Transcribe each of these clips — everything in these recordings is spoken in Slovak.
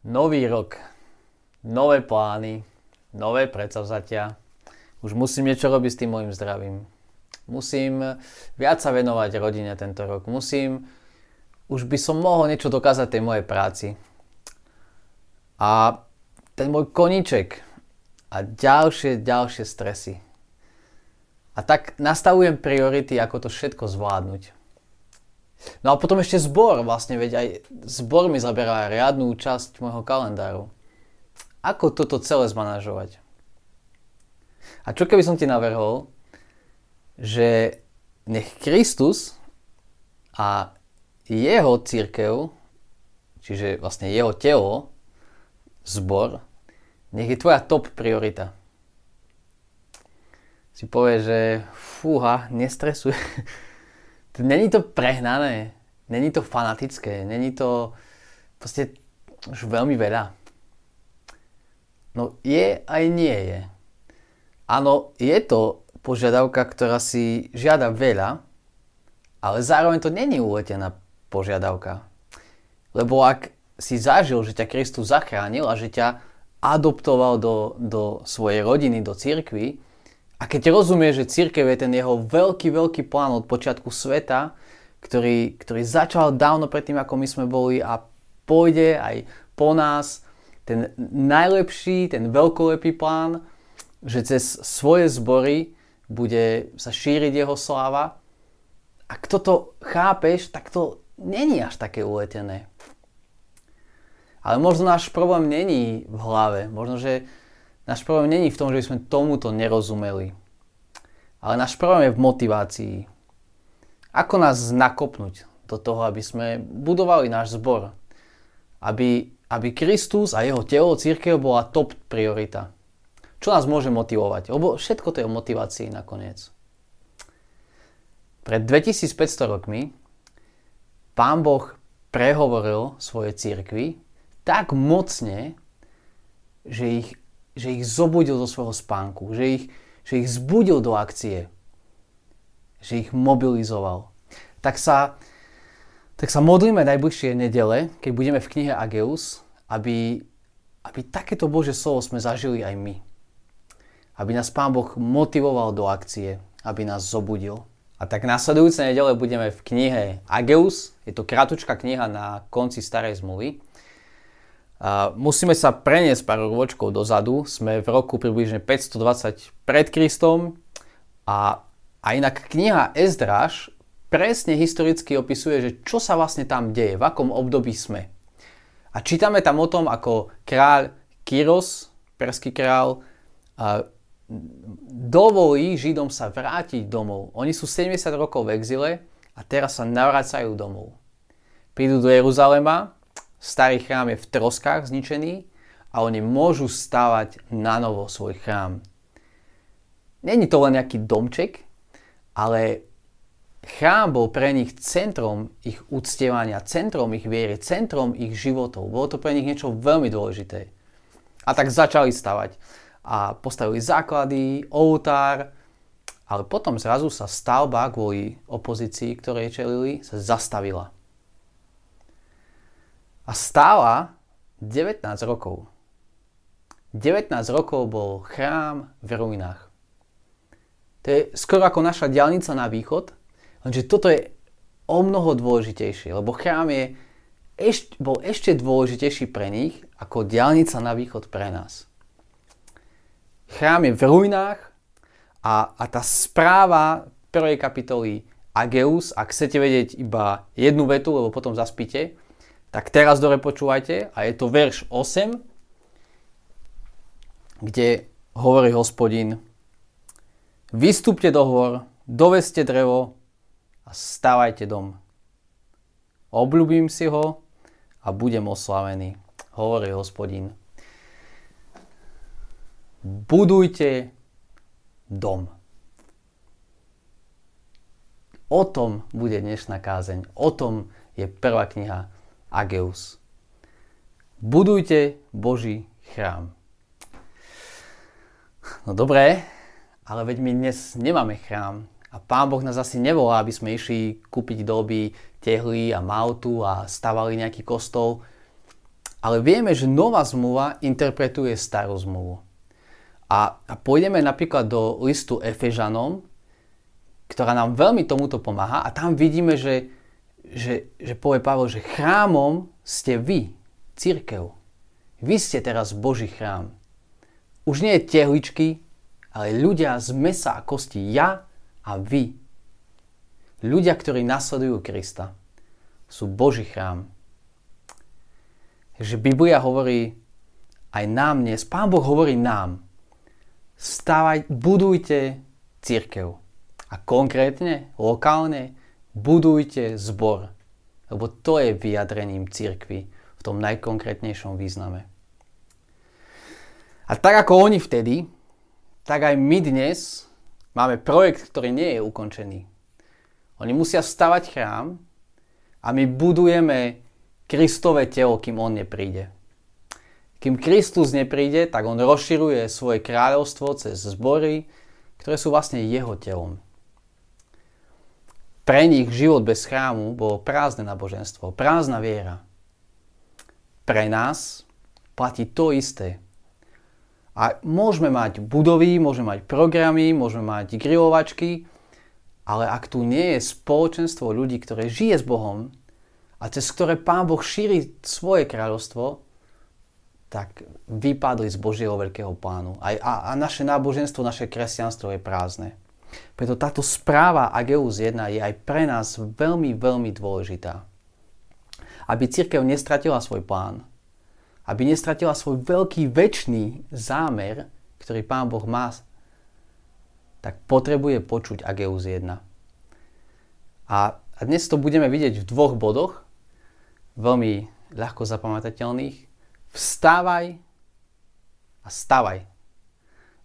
Nový rok, nové plány, nové predsavzatia. Už musím niečo robiť s tým môjim zdravím. Musím viac sa venovať rodine tento rok. Musím, už by som mohol niečo dokázať tej mojej práci. A ten môj koniček a ďalšie, ďalšie stresy. A tak nastavujem priority, ako to všetko zvládnuť. No a potom ešte zbor, vlastne, veď aj zbor mi zaberá riadnú časť môjho kalendáru. Ako toto celé zmanažovať? A čo keby som ti navrhol, že nech Kristus a jeho církev, čiže vlastne jeho telo, zbor, nech je tvoja top priorita. Si povie, že fúha, nestresuj. Není to prehnané, není to fanatické, není to proste už veľmi veľa. No je aj nie je. Áno, je to požiadavka, ktorá si žiada veľa, ale zároveň to není uletená požiadavka. Lebo ak si zažil, že ťa Kristus zachránil a že ťa adoptoval do, do svojej rodiny, do cirkvy, a keď rozumie, že církev je ten jeho veľký, veľký plán od počiatku sveta, ktorý, ktorý začal dávno predtým, ako my sme boli a pôjde aj po nás, ten najlepší, ten veľkolepý plán, že cez svoje zbory bude sa šíriť jeho sláva. Ak toto chápeš, tak to není až také uletené. Ale možno náš problém není v hlave. Možno, že Náš problém není v tom, že by sme tomuto nerozumeli. Ale náš problém je v motivácii. Ako nás nakopnúť do toho, aby sme budovali náš zbor. Aby, aby Kristus a jeho telo, církev bola top priorita. Čo nás môže motivovať? Lebo všetko to je o motivácii nakoniec. Pred 2500 rokmi Pán Boh prehovoril svoje církvy tak mocne, že ich že ich zobudil zo svojho spánku, že ich, že ich zbudil do akcie, že ich mobilizoval. Tak sa, tak sa modlíme najbližšie nedele, keď budeme v knihe Ageus, aby, aby takéto Bože slovo sme zažili aj my. Aby nás Pán Boh motivoval do akcie, aby nás zobudil. A tak následujúce nedele budeme v knihe Ageus, je to krátučká kniha na konci starej zmluvy. Musíme sa preniesť pár ročkov dozadu. Sme v roku približne 520 pred Kristom a, a inak kniha Ezdráž presne historicky opisuje, že čo sa vlastne tam deje, v akom období sme. A čítame tam o tom, ako kráľ Kyros, perský král, dovolí Židom sa vrátiť domov. Oni sú 70 rokov v exile a teraz sa navracajú domov. Prídu do Jeruzalema, starý chrám je v troskách zničený a oni môžu stavať na novo svoj chrám. Není to len nejaký domček, ale chrám bol pre nich centrom ich uctievania, centrom ich viery, centrom ich životov. Bolo to pre nich niečo veľmi dôležité. A tak začali stavať. A postavili základy, oltár, ale potom zrazu sa stavba kvôli opozícii, ktorej čelili, sa zastavila a stála 19 rokov. 19 rokov bol chrám v ruinách. To je skoro ako naša diálnica na východ, lenže toto je o mnoho dôležitejšie, lebo chrám je ešť, bol ešte dôležitejší pre nich ako diálnica na východ pre nás. Chrám je v ruinách a, a tá správa prvej kapitoly Ageus, ak chcete vedieť iba jednu vetu, lebo potom zaspíte, tak teraz dobre počúvajte a je to verš 8, kde hovorí hospodin Vystúpte do hor, doveste drevo a stavajte dom. Obľúbim si ho a budem oslavený, hovorí hospodin. Budujte dom. O tom bude dnešná kázeň. O tom je prvá kniha Ageus. Budujte Boží chrám. No dobré, ale veď my dnes nemáme chrám. A Pán Boh nás asi nevolá, aby sme išli kúpiť doby tehly a mautu a stavali nejaký kostol. Ale vieme, že nová zmluva interpretuje starú zmluvu. A, a pôjdeme napríklad do listu Efežanom, ktorá nám veľmi tomuto pomáha a tam vidíme, že, že, že povie Pavel, že chrámom ste vy, církev. Vy ste teraz Boží chrám. Už nie je tehličky, ale ľudia z mesa a kosti, ja a vy. Ľudia, ktorí nasledujú Krista, sú Boží chrám. Takže Biblia hovorí aj nám dnes, Pán Boh hovorí nám, stávaj, budujte církev. A konkrétne, lokálne, budujte zbor. Lebo to je vyjadrením církvy v tom najkonkrétnejšom význame. A tak ako oni vtedy, tak aj my dnes máme projekt, ktorý nie je ukončený. Oni musia stavať chrám a my budujeme Kristové telo, kým on nepríde. Kým Kristus nepríde, tak on rozširuje svoje kráľovstvo cez zbory, ktoré sú vlastne jeho telom. Pre nich život bez chrámu bolo prázdne náboženstvo, prázdna viera. Pre nás platí to isté. A môžeme mať budovy, môžeme mať programy, môžeme mať grilovačky, ale ak tu nie je spoločenstvo ľudí, ktoré žije s Bohom a cez ktoré Pán Boh šíri svoje kráľovstvo, tak vypadli z Božieho veľkého plánu. A, a, a naše náboženstvo, naše kresťanstvo je prázdne. Preto táto správa Ageus 1 je aj pre nás veľmi, veľmi dôležitá. Aby církev nestratila svoj plán, aby nestratila svoj veľký väčší zámer, ktorý Pán Boh má, tak potrebuje počuť Ageus 1. A, a dnes to budeme vidieť v dvoch bodoch, veľmi ľahko zapamätateľných. Vstávaj a stavaj.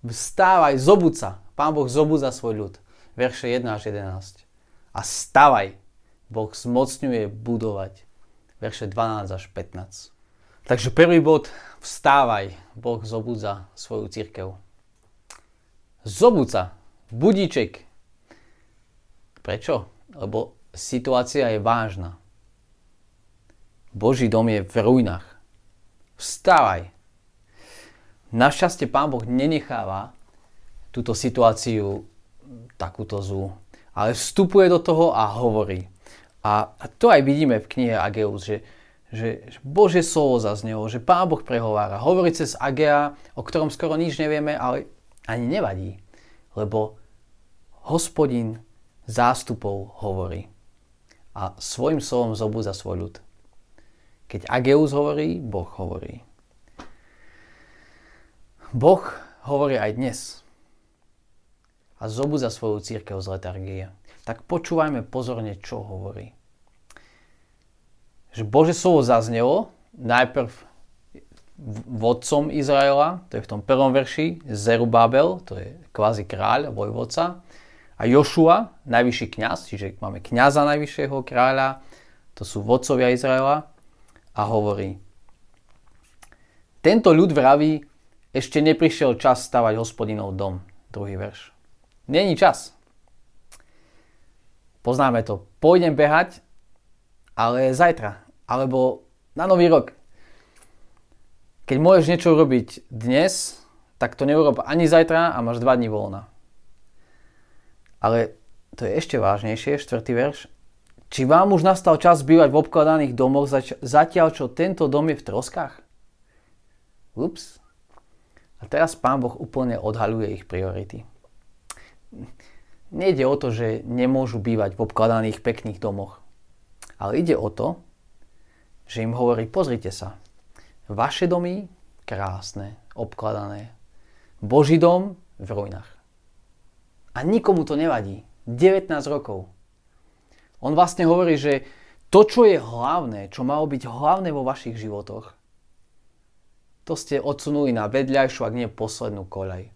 Vstávaj, zobud sa. Pán Boh zobudza svoj ľud. Verše 1 až 11. A stavaj. Boh zmocňuje budovať. Verše 12 až 15. Takže prvý bod, vstávaj, Boh zobudza svoju církev. Zobudza, budíček. Prečo? Lebo situácia je vážna. Boží dom je v ruinách. Vstávaj. Našťastie Pán Boh nenecháva túto situáciu takúto zú, ale vstupuje do toho a hovorí. A to aj vidíme v knihe Ageus, že že, že Bože slovo zaznelo, že Pán Boh prehovára. Hovorí cez Agea, o ktorom skoro nič nevieme, ale ani nevadí, lebo hospodin zástupov hovorí a svojim slovom zobúza svoj ľud. Keď Ageus hovorí, Boh hovorí. Boh hovorí aj dnes a zobúza svoju církev z letargie. Tak počúvajme pozorne, čo hovorí že Bože slovo zaznelo najprv vodcom Izraela, to je v tom prvom verši, Zerubabel, to je kvázi kráľ, vojvodca, a Jošua, najvyšší kňaz, čiže máme kňaza najvyššieho kráľa, to sú vodcovia Izraela, a hovorí, tento ľud vraví, ešte neprišiel čas stavať hospodinov dom. Druhý verš. Není čas. Poznáme to. Pôjdem behať, ale zajtra alebo na nový rok. Keď môžeš niečo urobiť dnes, tak to neurob ani zajtra a máš 2 dní voľna. Ale to je ešte vážnejšie, štvrtý verš. Či vám už nastal čas bývať v obkladaných domoch zatiaľ, čo tento dom je v troskách? Ups. A teraz Pán Boh úplne odhaluje ich priority. Nejde o to, že nemôžu bývať v obkladaných pekných domoch. Ale ide o to, že im hovorí, pozrite sa, vaše domy krásne, obkladané, Boží dom v ruinách. A nikomu to nevadí. 19 rokov. On vlastne hovorí, že to, čo je hlavné, čo malo byť hlavné vo vašich životoch, to ste odsunuli na vedľajšiu, ak nie poslednú koľaj.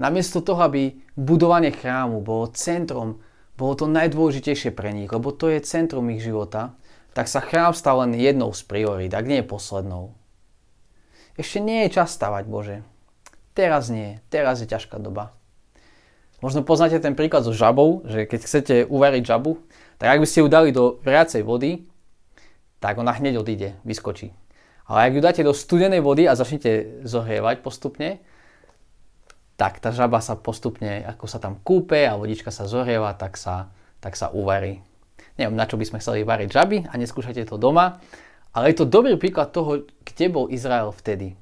Namiesto toho, aby budovanie chrámu bolo centrom, bolo to najdôležitejšie pre nich, lebo to je centrum ich života, tak sa chrám stal len jednou z priorít, ak nie poslednou. Ešte nie je čas stavať, Bože. Teraz nie, teraz je ťažká doba. Možno poznáte ten príklad so žabou, že keď chcete uvariť žabu, tak ak by ste ju dali do vriacej vody, tak ona hneď odíde, vyskočí. Ale ak ju dáte do studenej vody a začnete zohrievať postupne, tak tá žaba sa postupne, ako sa tam kúpe a vodička sa zohrieva, tak sa, tak sa uvarí. Neviem, na čo by sme chceli variť žaby a neskúšajte to doma, ale je to dobrý príklad toho, kde bol Izrael vtedy.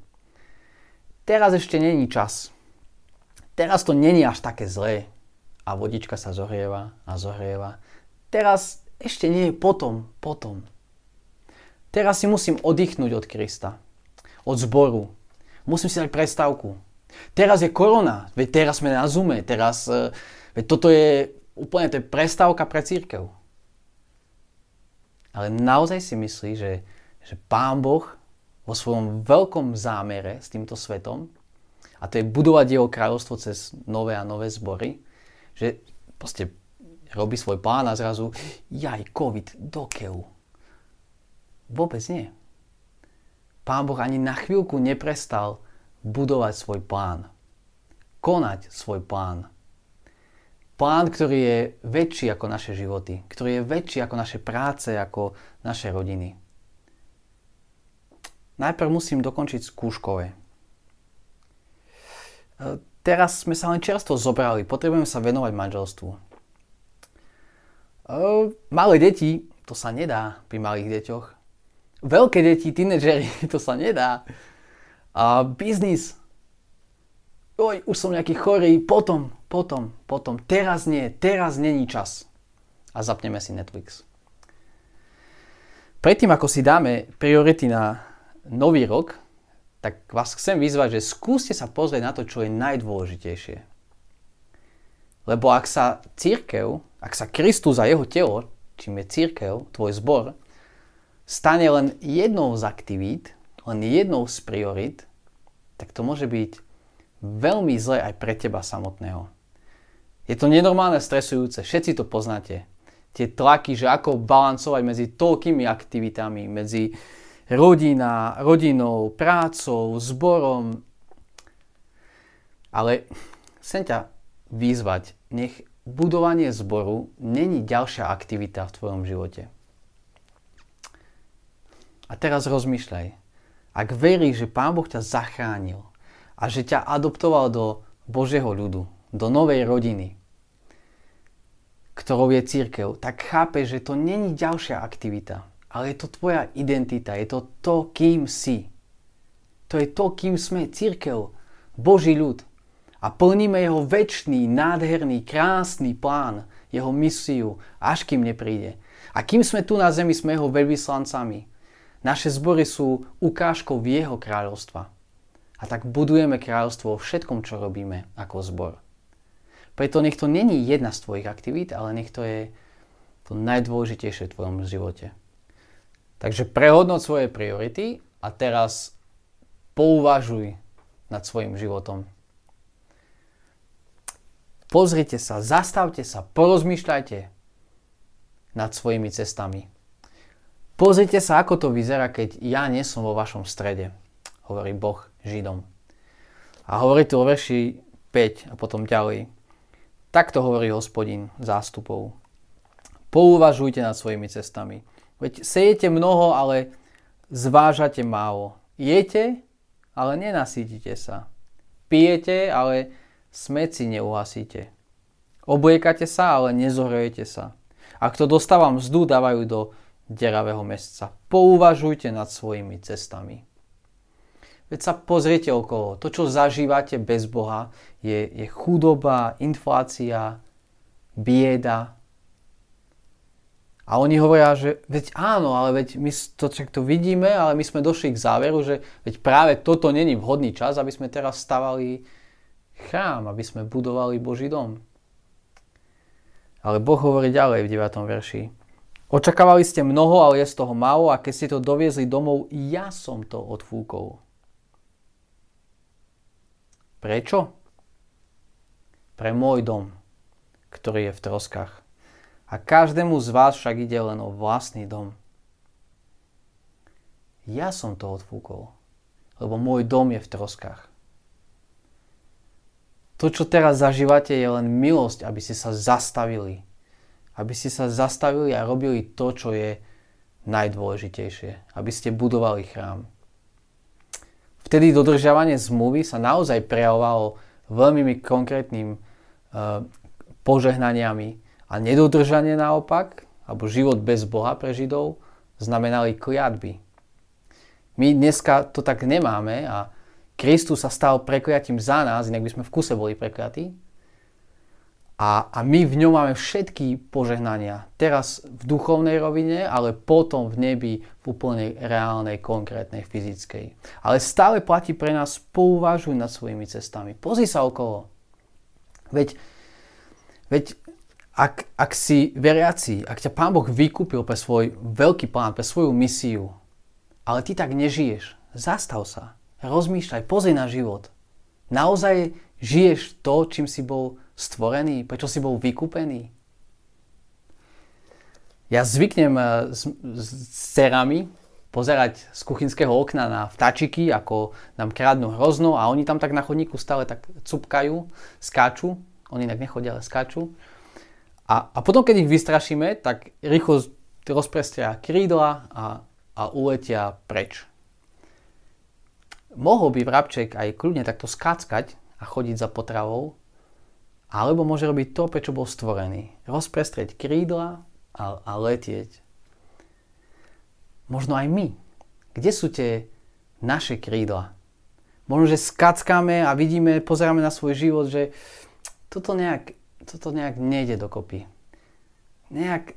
Teraz ešte není čas. Teraz to není až také zlé a vodička sa zohrieva a zohrieva. Teraz ešte nie je potom, potom. Teraz si musím oddychnúť od Krista, od zboru. Musím si dať prestávku. Teraz je korona, veď teraz sme na Zoome, teraz, e, veď toto je úplne to je prestávka pre církev. Ale naozaj si myslí, že, že Pán Boh vo svojom veľkom zámere s týmto svetom, a to je budovať jeho kráľovstvo cez nové a nové zbory, že proste robí svoj plán a zrazu jaj, COVID, dokeľu Vôbec nie. Pán Boh ani na chvíľku neprestal budovať svoj plán. Konať svoj plán. Plán, ktorý je väčší ako naše životy, ktorý je väčší ako naše práce, ako naše rodiny. Najprv musím dokončiť skúškové. E, teraz sme sa len čerstvo zobrali, potrebujeme sa venovať manželstvu. E, malé deti, to sa nedá pri malých deťoch veľké deti, tínedžeri, to sa nedá. A biznis. Oj, už som nejaký chorý, potom, potom, potom. Teraz nie, teraz není čas. A zapneme si Netflix. Predtým, ako si dáme priority na nový rok, tak vás chcem vyzvať, že skúste sa pozrieť na to, čo je najdôležitejšie. Lebo ak sa církev, ak sa Kristus a jeho telo, čím je církev, tvoj zbor, stane len jednou z aktivít, len jednou z priorit, tak to môže byť veľmi zle aj pre teba samotného. Je to nenormálne stresujúce, všetci to poznáte. Tie tlaky, že ako balancovať medzi toľkými aktivitami, medzi rodina, rodinou, prácou, zborom. Ale chcem ťa vyzvať, nech budovanie zboru není ďalšia aktivita v tvojom živote. A teraz rozmýšľaj. Ak veríš, že Pán Boh ťa zachránil a že ťa adoptoval do Božieho ľudu, do novej rodiny, ktorou je církev, tak chápeš, že to není ďalšia aktivita, ale je to tvoja identita, je to to, kým si. To je to, kým sme církev, Boží ľud. A plníme jeho väčší, nádherný, krásny plán, jeho misiu, až kým nepríde. A kým sme tu na zemi, sme jeho veľvyslancami. Naše zbory sú ukážkou jeho kráľovstva. A tak budujeme kráľovstvo vo všetkom, čo robíme ako zbor. Preto nech to není jedna z tvojich aktivít, ale nech to je to najdôležitejšie v tvojom živote. Takže prehodnoť svoje priority a teraz pouvažuj nad svojim životom. Pozrite sa, zastavte sa, porozmýšľajte nad svojimi cestami. Pozrite sa, ako to vyzerá, keď ja nie som vo vašom strede, hovorí Boh Židom. A hovorí to o verši 5 a potom ďalej. Takto hovorí hospodin zástupov. Pouvažujte nad svojimi cestami. Veď sejete mnoho, ale zvážate málo. Jete, ale nenasítite sa. Pijete, ale smeci neuhasíte. Obliekate sa, ale nezohrejete sa. A kto dostáva mzdu, dávajú do deravého mesca. Pouvažujte nad svojimi cestami. Veď sa pozriete okolo. To, čo zažívate bez Boha, je, je chudoba, inflácia, bieda. A oni hovoria, že veď áno, ale veď my to, to vidíme, ale my sme došli k záveru, že veď práve toto není vhodný čas, aby sme teraz stavali chrám, aby sme budovali Boží dom. Ale Boh hovorí ďalej v 9. verši. Očakávali ste mnoho, ale je z toho málo a keď ste to doviezli domov, ja som to odfúkol. Prečo? Pre môj dom, ktorý je v troskách. A každému z vás však ide len o vlastný dom. Ja som to odfúkol, lebo môj dom je v troskách. To, čo teraz zažívate, je len milosť, aby ste sa zastavili aby ste sa zastavili a robili to, čo je najdôležitejšie. Aby ste budovali chrám. vtedy dodržiavanie zmluvy sa naozaj prejavovalo veľmi konkrétnym uh, požehnaniami a nedodržanie naopak, alebo život bez Boha pre Židov, znamenali kliatby. My dneska to tak nemáme a Kristus sa stal prekliatím za nás, inak by sme v kuse boli prekliatí. A, a my v ňom máme všetky požehnania. Teraz v duchovnej rovine, ale potom v nebi v úplnej reálnej, konkrétnej, fyzickej. Ale stále platí pre nás, pouvažuj nad svojimi cestami. Pozri sa okolo. Veď, veď ak, ak si veriaci, ak ťa Pán Boh vykúpil pre svoj veľký plán, pre svoju misiu, ale ty tak nežiješ, zastav sa, rozmýšľaj, pozri na život. Naozaj žiješ to, čím si bol stvorený? Prečo si bol vykúpený? Ja zvyknem eh, s, s cerami pozerať z kuchynského okna na vtáčiky, ako nám krádnu hrozno a oni tam tak na chodníku stále tak cupkajú, skáču. Oni inak nechodia, ale skáču. A, a potom, keď ich vystrašíme, tak rýchlo rozprestria krídla a, a uletia preč. Mohol by vrabček aj kľudne takto skáckať a chodiť za potravou, alebo môže robiť to, prečo bol stvorený. Rozprestrieť krídla a, a letieť. Možno aj my. Kde sú tie naše krídla? Možno, že skackáme a vidíme, pozeráme na svoj život, že toto nejak, toto nejak nejde dokopy. Nejak,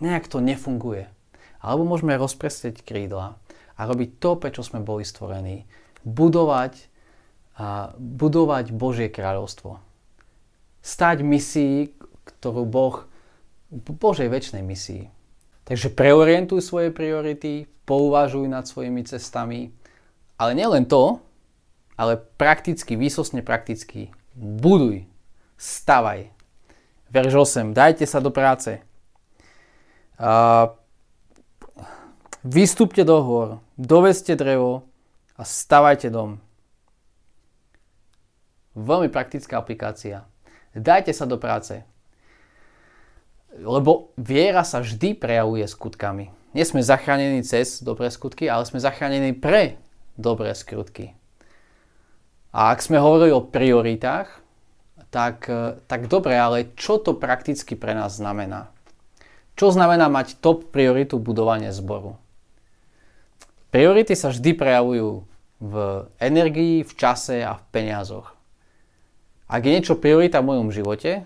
nejak to nefunguje. Alebo môžeme rozprestrieť krídla a robiť to, prečo sme boli stvorení. Budovať, a budovať Božie kráľovstvo stať misii, ktorú Boh, Božej väčšnej misii. Takže preorientuj svoje priority, pouvažuj nad svojimi cestami, ale nielen to, ale prakticky, výsosne prakticky, buduj, stavaj. Verš 8, dajte sa do práce. Uh, vystúpte do hor, dovezte drevo a stavajte dom. Veľmi praktická aplikácia. Dajte sa do práce. Lebo viera sa vždy prejavuje skutkami. Nie sme zachránení cez dobré skutky, ale sme zachránení pre dobré skutky. A ak sme hovorili o prioritách, tak, tak dobre, ale čo to prakticky pre nás znamená? Čo znamená mať top prioritu budovania zboru? Priority sa vždy prejavujú v energii, v čase a v peniazoch. Ak je niečo priorita v mojom živote,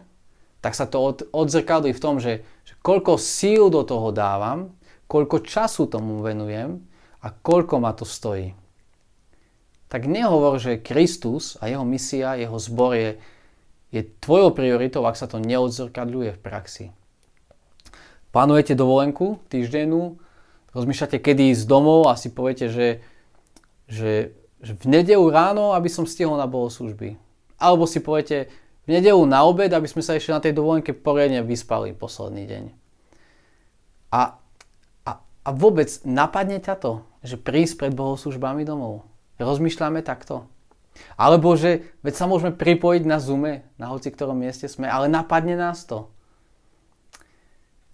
tak sa to od, odzrkadlí v tom, že, že koľko síl do toho dávam, koľko času tomu venujem a koľko ma to stojí. Tak nehovor, že Kristus a jeho misia, jeho zbor je, je tvojou prioritou, ak sa to neodzrkadľuje v praxi. Plánujete dovolenku týždennú, rozmýšľate, kedy ísť domov a si poviete, že, že, že v nedelu ráno, aby som stihol na bohoslužby alebo si poviete v nedelu na obed, aby sme sa ešte na tej dovolenke poriadne vyspali posledný deň. A, a, a vôbec napadne ťa to, že prísť pred bohoslužbami domov. Rozmýšľame takto. Alebo že veď sa môžeme pripojiť na Zoome, na hoci ktorom mieste sme, ale napadne nás to.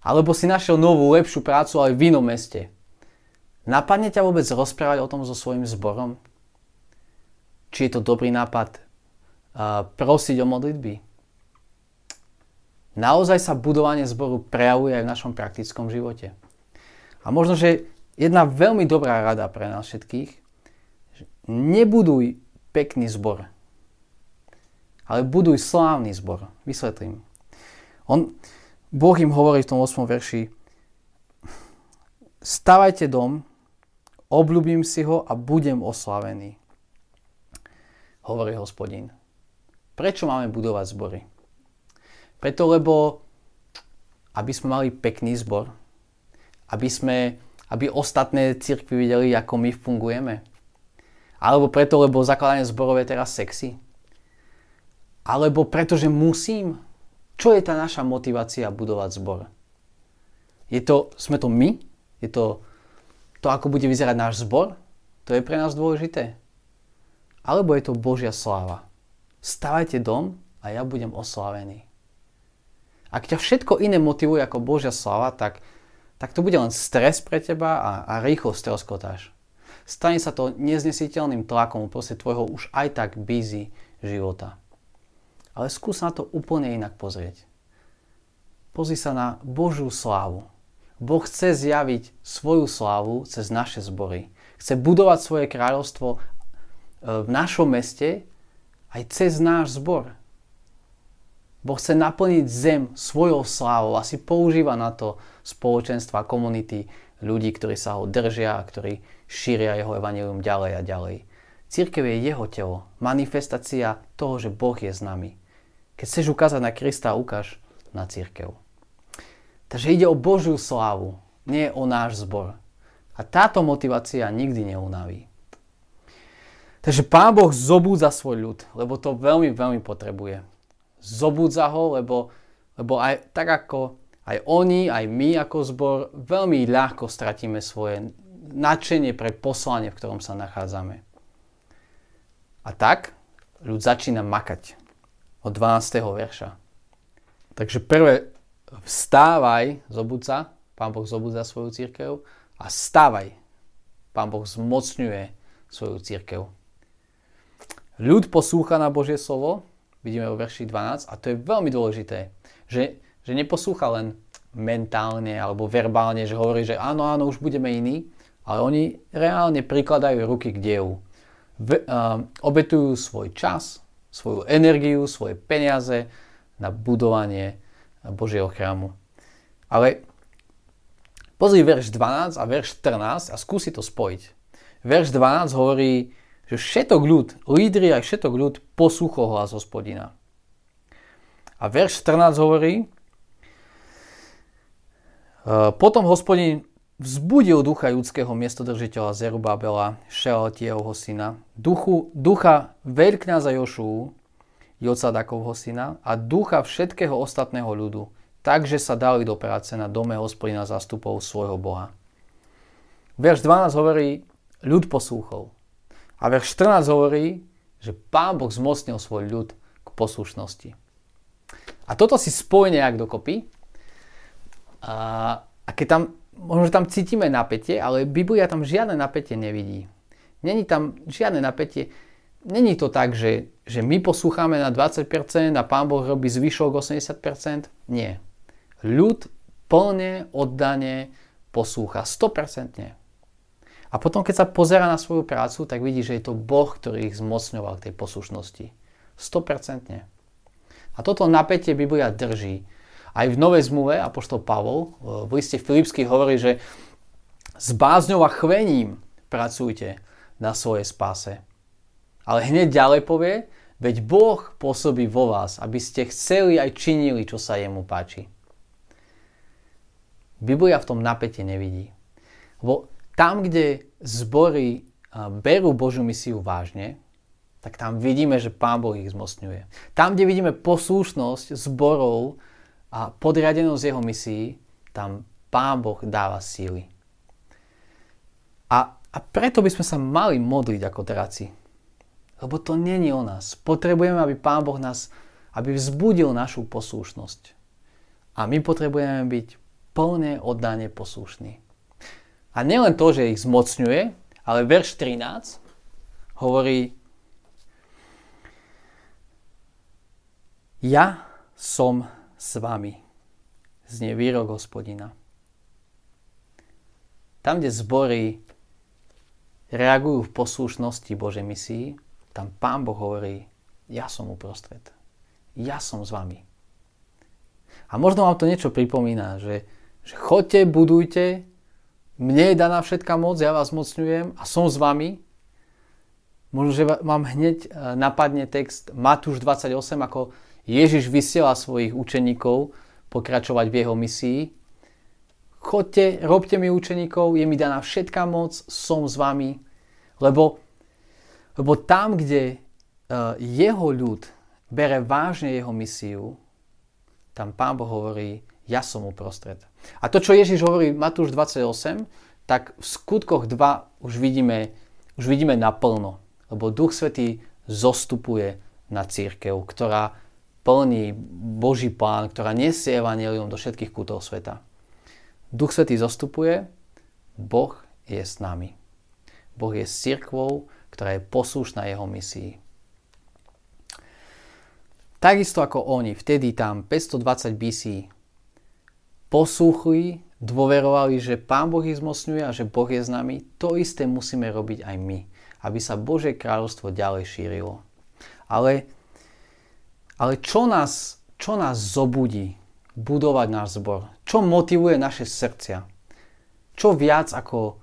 Alebo si našiel novú, lepšiu prácu, ale v inom meste. Napadne ťa vôbec rozprávať o tom so svojím zborom? Či je to dobrý nápad prosiť o modlitby. Naozaj sa budovanie zboru prejavuje aj v našom praktickom živote. A možno, že jedna veľmi dobrá rada pre nás všetkých, že nebuduj pekný zbor, ale buduj slávny zbor. Vysvetlím. On, boh im hovorí v tom 8. verši, stavajte dom, obľúbim si ho a budem oslavený. Hovorí hospodin. Prečo máme budovať zbory? Preto, lebo aby sme mali pekný zbor, aby, sme, aby ostatné cirkvy videli, ako my fungujeme. Alebo preto, lebo zakladanie zborov je teraz sexy. Alebo preto, že musím. Čo je tá naša motivácia budovať zbor? Je to, sme to my? Je to to, ako bude vyzerať náš zbor? To je pre nás dôležité? Alebo je to Božia sláva? Stavajte dom a ja budem oslávený. Ak ťa všetko iné motivuje ako Božia slava, tak, tak to bude len stres pre teba a, a rýchlo stroskotáš. stane sa to neznesiteľným tlakom proste tvojho už aj tak busy života. Ale skús na to úplne inak pozrieť. Pozri sa na Božiu slávu. Boh chce zjaviť svoju slávu cez naše zbory. Chce budovať svoje kráľovstvo e, v našom meste aj cez náš zbor. Boh chce naplniť zem svojou slávou a si používa na to spoločenstva, komunity ľudí, ktorí sa ho držia a ktorí šíria jeho evanelium ďalej a ďalej. Církev je jeho telo, manifestácia toho, že Boh je s nami. Keď chceš ukázať na Krista, ukáž na církev. Takže ide o Božiu slávu, nie o náš zbor. A táto motivácia nikdy neunaví. Takže Pán Boh zobúdza svoj ľud, lebo to veľmi, veľmi potrebuje zobudza ho, lebo, lebo aj tak ako aj oni, aj my ako zbor veľmi ľahko stratíme svoje nadšenie pre poslanie, v ktorom sa nachádzame. A tak ľud začína makať od 12. verša. Takže prvé, vstávaj, zobudza, Pán Boh zobudza svoju církev a stávaj, Pán Boh zmocňuje svoju církev. Ľud poslúcha na Božie slovo vidíme vo verši 12 a to je veľmi dôležité, že, že neposlúcha len mentálne alebo verbálne, že hovorí, že áno, áno, už budeme iní, ale oni reálne prikladajú ruky k dielu. V, uh, obetujú svoj čas, svoju energiu, svoje peniaze na budovanie Božieho chrámu. Ale pozri verš 12 a verš 14 a skúsi to spojiť. Verš 12 hovorí, že všetok ľud, lídry aj všetok ľud poslúchol hlas hospodina. A verš 14 hovorí, e, potom hospodin vzbudil ducha judského miestodržiteľa Zerubabela, Šealtiehovho syna, duchu, ducha veľkňaza Jošu, Jocadakovho syna a ducha všetkého ostatného ľudu, takže sa dali do práce na dome hospodina zastupov svojho Boha. Verš 12 hovorí, ľud poslúchol. A verš 14 hovorí, že Pán Boh zmocnil svoj ľud k poslušnosti. A toto si spojí nejak dokopy. A, a keď tam, možno tam cítime napätie, ale Biblia tam žiadne napätie nevidí. Není tam žiadne napätie. Není to tak, že, že my poslúchame na 20% a Pán Boh robí zvyšok 80%. Nie. Ľud plne, oddane poslúcha. 100%. A potom, keď sa pozera na svoju prácu, tak vidí, že je to Boh, ktorý ich zmocňoval k tej poslušnosti. 100%. A toto napätie Biblia drží. Aj v Novej zmluve Apoštol Pavol v liste Filipských hovorí, že s bázňou a chvením pracujte na svojej spáse. Ale hneď ďalej povie, veď Boh pôsobí vo vás, aby ste chceli aj činili, čo sa jemu páči. Biblia v tom napätie nevidí. Lebo tam, kde zbory berú Božiu misiu vážne, tak tam vidíme, že Pán Boh ich zmocňuje. Tam, kde vidíme poslušnosť zborov a podriadenosť jeho misií, tam Pán Boh dáva síly. A, a preto by sme sa mali modliť ako draci. Lebo to není o nás. Potrebujeme, aby Pán Boh nás, aby vzbudil našu poslušnosť. A my potrebujeme byť plne oddane poslušní. A nielen to, že ich zmocňuje, ale verš 13 hovorí Ja som s vami, znie výrok hospodina. Tam, kde zbory reagujú v poslušnosti Božej misii, tam Pán Boh hovorí, ja som uprostred. Ja som s vami. A možno vám to niečo pripomína, že, že chodte, budujte, mne je daná všetká moc, ja vás mocňujem a som s vami. Možno, že vám hneď e, napadne text Matúš 28, ako Ježiš vysiela svojich učeníkov pokračovať v jeho misii. Chodte, robte mi učeníkov, je mi daná všetká moc, som s vami. Lebo, lebo tam, kde uh, jeho ľud bere vážne jeho misiu, tam Pán Boh hovorí, ja som uprostred. A to, čo Ježiš hovorí Matúš 28, tak v skutkoch 2 už vidíme, už vidíme naplno. Lebo Duch Svetý zostupuje na církev, ktorá plní Boží plán, ktorá nesie evanelium do všetkých kútov sveta. Duch Svetý zostupuje, Boh je s nami. Boh je s cirkvou, ktorá je poslúšna jeho misii. Takisto ako oni, vtedy tam 520 BC, posúchli, dôverovali, že Pán Boh ich zmocňuje a že Boh je s nami, to isté musíme robiť aj my, aby sa Božie kráľovstvo ďalej šírilo. Ale, ale čo, nás, čo nás zobudí budovať náš zbor? Čo motivuje naše srdcia? Čo viac ako,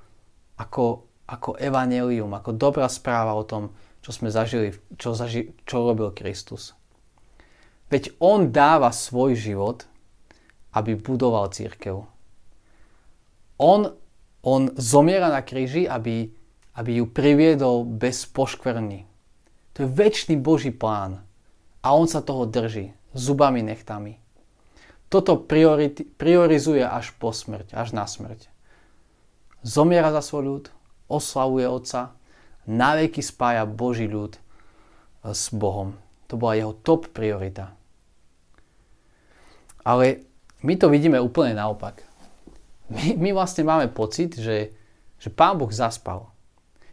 ako, ako evanelium, ako dobrá správa o tom, čo sme zažili, čo, zaži, čo robil Kristus? Veď on dáva svoj život, aby budoval církev. On, on zomiera na kríži, aby, aby ju priviedol bez poškvrny. To je väčší Boží plán. A on sa toho drží zubami nechtami. Toto priority, priorizuje až po smrť, až na smrť. Zomiera za svoj ľud, oslavuje Otca, naveky spája Boží ľud s Bohom. To bola jeho top priorita. Ale my to vidíme úplne naopak. My, my vlastne máme pocit, že, že Pán Boh zaspal.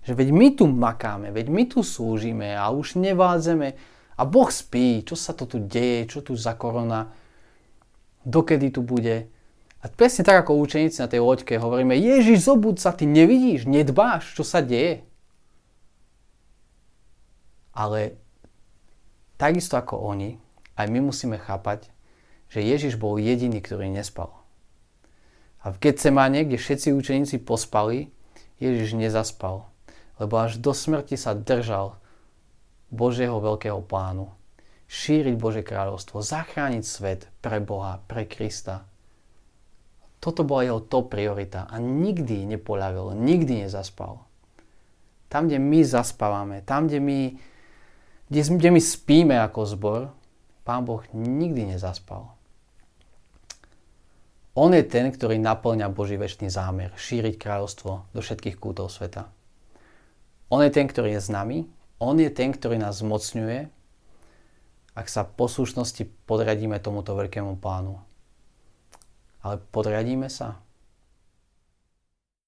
Že veď my tu makáme, veď my tu slúžime a už nevládzeme a Boh spí, čo sa to tu deje, čo tu za korona, dokedy tu bude. A presne tak ako učeníci na tej loďke hovoríme, Ježiš, zobud sa, ty nevidíš, nedbáš, čo sa deje. Ale takisto ako oni, aj my musíme chápať, že Ježiš bol jediný, ktorý nespal. A v Getsemane, kde všetci učeníci pospali, Ježiš nezaspal, lebo až do smrti sa držal Božieho veľkého plánu. Šíriť Bože kráľovstvo, zachrániť svet pre Boha, pre Krista. Toto bola jeho top priorita a nikdy nepoľavil, nikdy nezaspal. Tam, kde my zaspávame, tam, kde my, kde, kde my spíme ako zbor, Pán Boh nikdy nezaspal. On je ten, ktorý naplňa Boží väčší zámer, šíriť kráľovstvo do všetkých kútov sveta. On je ten, ktorý je s nami, on je ten, ktorý nás zmocňuje, ak sa poslušnosti podriadíme tomuto veľkému plánu. Ale podriadíme sa?